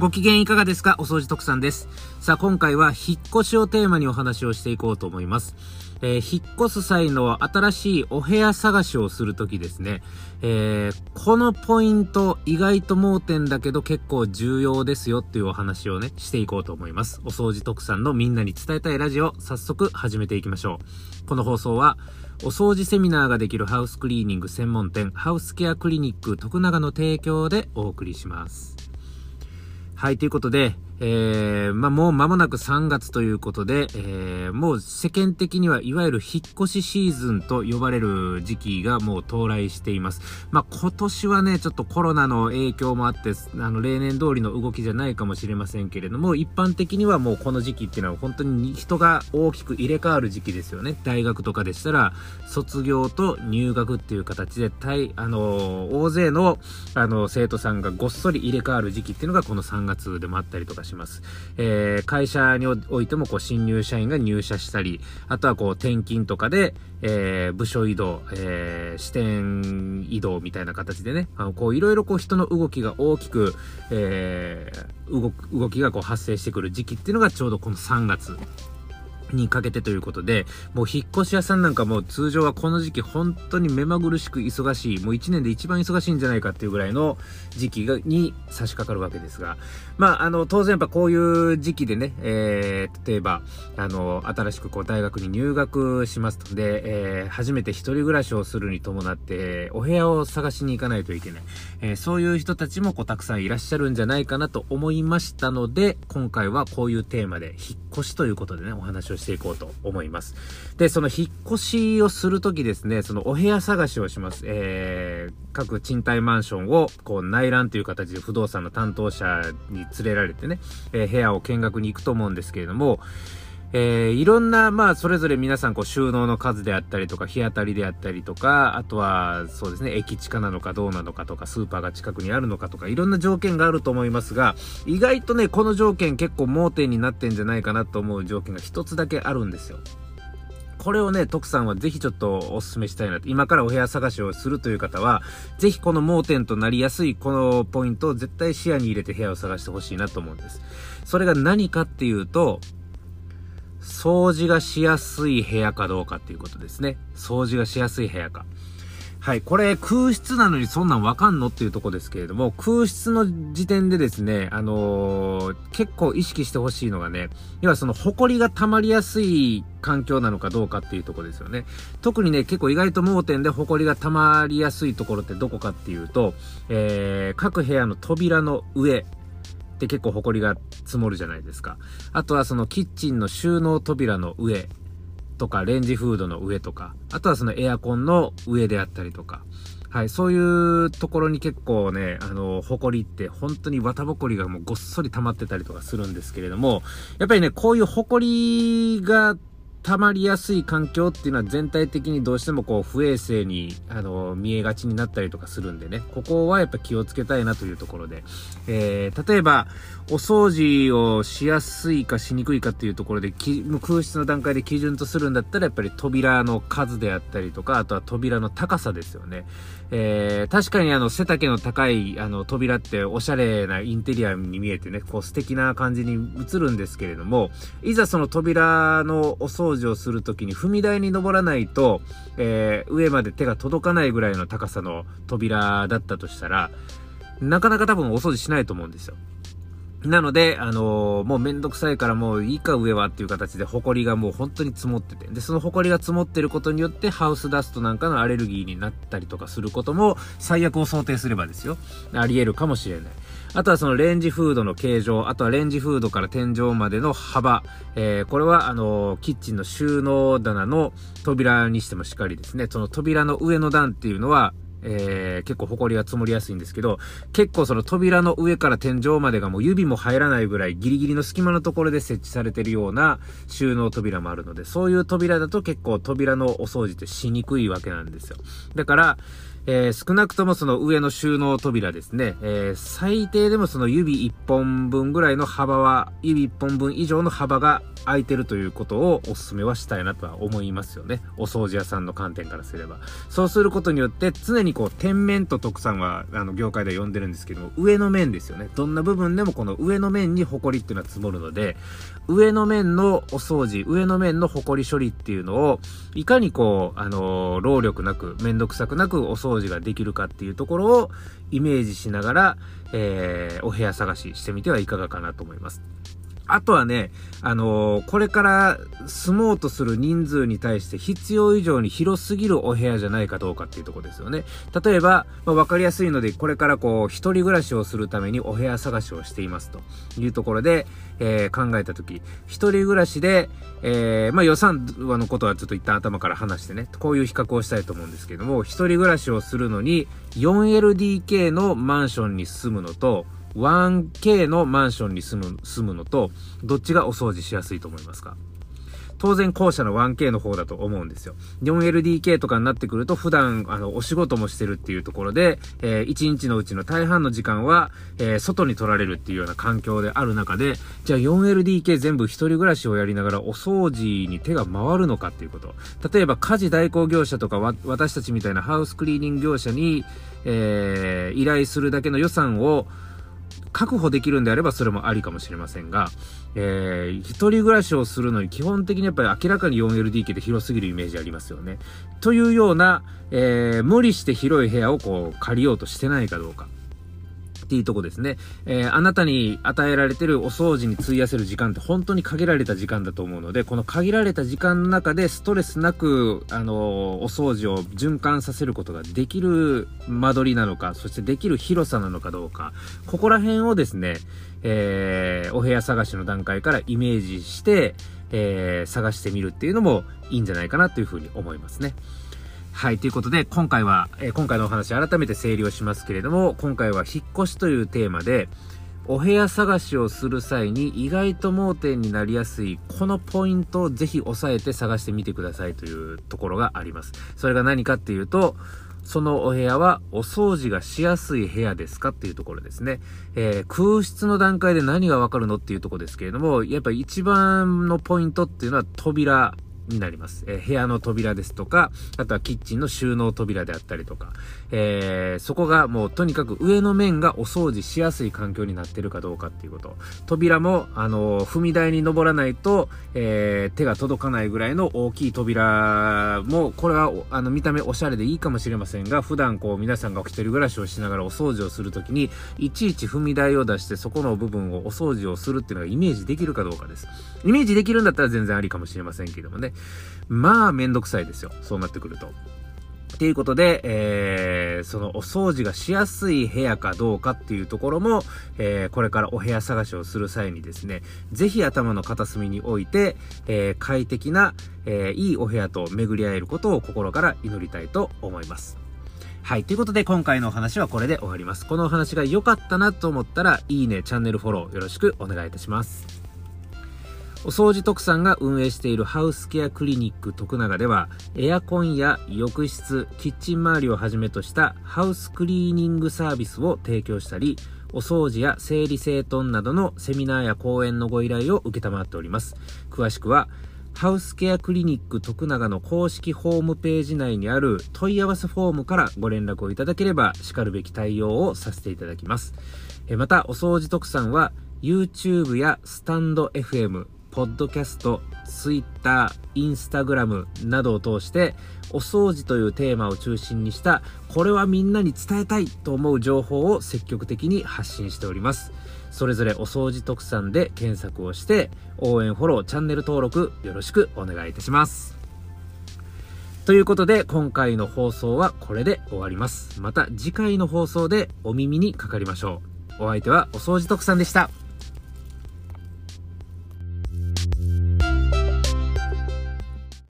ご機嫌いかがですか？お掃除特産です。さあ、今回は引っ越しをテーマにお話をしていこうと思います。えー、引っ越す際の新しいお部屋探しをするときですね、えー、このポイント意外と盲点だけど結構重要ですよっていうお話をね、していこうと思います。お掃除特産のみんなに伝えたいラジオ、早速始めていきましょう。この放送は、お掃除セミナーができるハウスクリーニング専門店、ハウスケアクリニック徳永の提供でお送りします。はい、ということで、えー、まあ、もう間もなく3月ということで、えー、もう世間的にはいわゆる引っ越しシーズンと呼ばれる時期がもう到来しています。まあ、今年はね、ちょっとコロナの影響もあって、あの、例年通りの動きじゃないかもしれませんけれども、一般的にはもうこの時期っていうのは本当に人が大きく入れ替わる時期ですよね。大学とかでしたら、卒業と入学っていう形で、大、あの、大勢の、あの、生徒さんがごっそり入れ替わる時期っていうのがこの3月でもあったりとかします。します。えー、会社においてもこう新入社員が入社したり、あとはこう転勤とかで、えー、部署移動、えー、支店移動みたいな形でね、あのこういろいろこう人の動きが大きく、えー、動、動きがこう発生してくる時期っていうのがちょうどこの3月にかけてということで、もう引っ越し屋さんなんかも通常はこの時期本当に目まぐるしく忙しい、もう1年で一番忙しいんじゃないかっていうぐらいの時期がに差し掛かるわけですが、まあ、あの、当然やっぱこういう時期でね、えー、例えば、あの、新しくこう大学に入学しますので、えー、初めて一人暮らしをするに伴って、お部屋を探しに行かないといけない。えー、そういう人たちもこうたくさんいらっしゃるんじゃないかなと思いましたので、今回はこういうテーマで引っ越しということでね、お話をしていこうと思います。で、その引っ越しをするときですね、そのお部屋探しをします。えー、各賃貸マンションを、こう内覧という形で不動産の担当者に連れられてね、えー、部屋を見学に行くと思うんですけれども、えー、いろんな、まあ、それぞれ皆さん、こう、収納の数であったりとか、日当たりであったりとか、あとは、そうですね、駅地下なのかどうなのかとか、スーパーが近くにあるのかとか、いろんな条件があると思いますが、意外とね、この条件結構盲点になってんじゃないかなと思う条件が一つだけあるんですよ。これをね、徳さんはぜひちょっとお勧めしたいなと。今からお部屋探しをするという方は、ぜひこの盲点となりやすいこのポイントを絶対視野に入れて部屋を探してほしいなと思うんです。それが何かっていうと、掃除がしやすい部屋かどうかっていうことですね。掃除がしやすい部屋か。はい。これ、空室なのにそんなんわかんのっていうとこですけれども、空室の時点でですね、あのー、結構意識してほしいのがね、要はその、埃が溜まりやすい環境なのかどうかっていうとこですよね。特にね、結構意外と盲点で埃が溜まりやすいところってどこかっていうと、えー、各部屋の扉の上、って結構埃が積もるじゃないですか。あとはそのキッチンの収納扉の上とか、レンジフードの上とか、あとはそのエアコンの上であったりとか、はい、そういうところに結構ね、あの、埃って本当に綿ぼこりがもうごっそり溜まってたりとかするんですけれども、やっぱりね、こういうホコリが溜まりやすい環境っていうのは全体的にどうしてもこう不衛生にあの見えがちになったりとかするんでね、ここはやっぱ気をつけたいなというところで、えー、例えばお掃除をしやすいかしにくいかっていうところで空室の段階で基準とするんだったらやっぱり扉の数であったりとか、あとは扉の高さですよね。えー、確かにあの背丈の高いあの扉っておしゃれなインテリアに見えてね、こう素敵な感じに映るんですけれども、いざその扉のお掃除掃除をするときに踏み台に登らないと、えー、上まで手が届かないぐらいの高さの扉だったとしたら、なかなか多分お掃除しないと思うんですよ。なので、あのー、もうめんどくさいからもういいか上はっていう形で埃がもう本当に積もってて。で、その埃が積もってることによってハウスダストなんかのアレルギーになったりとかすることも最悪を想定すればですよ。あり得るかもしれない。あとはそのレンジフードの形状、あとはレンジフードから天井までの幅、えー、これはあのー、キッチンの収納棚の扉にしてもしっかりですね、その扉の上の段っていうのは、えー、結構埃が積もりやすいんですけど、結構その扉の上から天井までがもう指も入らないぐらいギリギリの隙間のところで設置されてるような収納扉もあるので、そういう扉だと結構扉のお掃除ってしにくいわけなんですよ。だから、えー、少なくともその上の収納扉ですね、えー、最低でもその指1本分ぐらいの幅は、指1本分以上の幅が空いてるということをお勧めはしたいなとは思いますよね。お掃除屋さんの観点からすれば。そうすることによって常にこう、天面と徳さんはあの業界では呼んでるんですけども、上の面ですよね。どんな部分でもこの上の面に埃っていうのは積もるので、上の面のお掃除、上の面の埃処理っていうのを、いかにこう、あのー、労力なく、めんどくさくなくお掃除ができるかっていうところをイメージしながら、えー、お部屋探ししてみてはいかがかなと思います。あとはね、あのー、これから住もうとする人数に対して必要以上に広すぎるお部屋じゃないかどうかっていうとこですよね。例えば、まあ、わかりやすいので、これからこう、一人暮らしをするためにお部屋探しをしていますというところで、えー、考えたとき、一人暮らしで、えー、まあ予算のことはちょっと一旦頭から話してね、こういう比較をしたいと思うんですけども、一人暮らしをするのに 4LDK のマンションに住むのと、1K のマンションに住む、住むのと、どっちがお掃除しやすいと思いますか？当然後者の 1K の方だと思うんですよ。4LDK とかになってくると普段、あの、お仕事もしてるっていうところで、えー、1日のうちの大半の時間は、えー、外に取られるっていうような環境である中で、じゃあ 4LDK 全部一人暮らしをやりながらお掃除に手が回るのかっていうこと。例えば家事代行業者とか私たちみたいなハウスクリーニング業者に、えー、依頼するだけの予算を、確保できるんであればそれもありかもしれませんが、えー、一人暮らしをするのに基本的にやっぱり明らかに 4LDK で広すぎるイメージありますよね。というような、えー、無理して広い部屋をこう借りようとしてないかどうか。っていうとこですね。えー、あなたに与えられてるお掃除に費やせる時間って本当に限られた時間だと思うので、この限られた時間の中でストレスなく、あの、お掃除を循環させることができる間取りなのか、そしてできる広さなのかどうか、ここら辺をですね、えー、お部屋探しの段階からイメージして、えー、探してみるっていうのもいいんじゃないかなというふうに思いますね。はい、ということで、今回は、えー、今回のお話改めて整理をしますけれども、今回は引っ越しというテーマで、お部屋探しをする際に意外と盲点になりやすいこのポイントをぜひ押さえて探してみてくださいというところがあります。それが何かっていうと、そのお部屋はお掃除がしやすい部屋ですかっていうところですね。えー、空室の段階で何がわかるのっていうところですけれども、やっぱ一番のポイントっていうのは扉になります。えー、部屋の扉ですとか、あとはキッチンの収納扉であったりとか、えー、そこがもうとにかく上の面がお掃除しやすい環境になってるかどうかっていうこと。扉も、あのー、踏み台に登らないと、えー、手が届かないぐらいの大きい扉も、これは、あの、見た目おしゃれでいいかもしれませんが、普段こう皆さんがお一人暮らしをしながらお掃除をするときに、いちいち踏み台を出してそこの部分をお掃除をするっていうのがイメージできるかどうかです。イメージできるんだったら全然ありかもしれませんけどもね。まあ、めんどくさいですよ。そうなってくると。っていうことで、えー、そのお掃除がしやすい部屋かどうかっていうところも、えー、これからお部屋探しをする際にですね、ぜひ頭の片隅に置いて、えー、快適な、えいいお部屋と巡り合えることを心から祈りたいと思います。はい。ということで、今回のお話はこれで終わります。このお話が良かったなと思ったら、いいね、チャンネルフォローよろしくお願いいたします。お掃除特産が運営しているハウスケアクリニック徳永では、エアコンや浴室、キッチン周りをはじめとしたハウスクリーニングサービスを提供したり、お掃除や整理整頓などのセミナーや講演のご依頼を受けたまっております。詳しくは、ハウスケアクリニック徳永の公式ホームページ内にある問い合わせフォームからご連絡をいただければ、叱るべき対応をさせていただきます。また、お掃除特産は、YouTube やスタンド FM、ポッドキャスト、ツイッター、インスタグラムなどを通して、お掃除というテーマを中心にした、これはみんなに伝えたいと思う情報を積極的に発信しております。それぞれお掃除特産で検索をして、応援フォロー、チャンネル登録よろしくお願いいたします。ということで、今回の放送はこれで終わります。また次回の放送でお耳にかかりましょう。お相手はお掃除特産でした。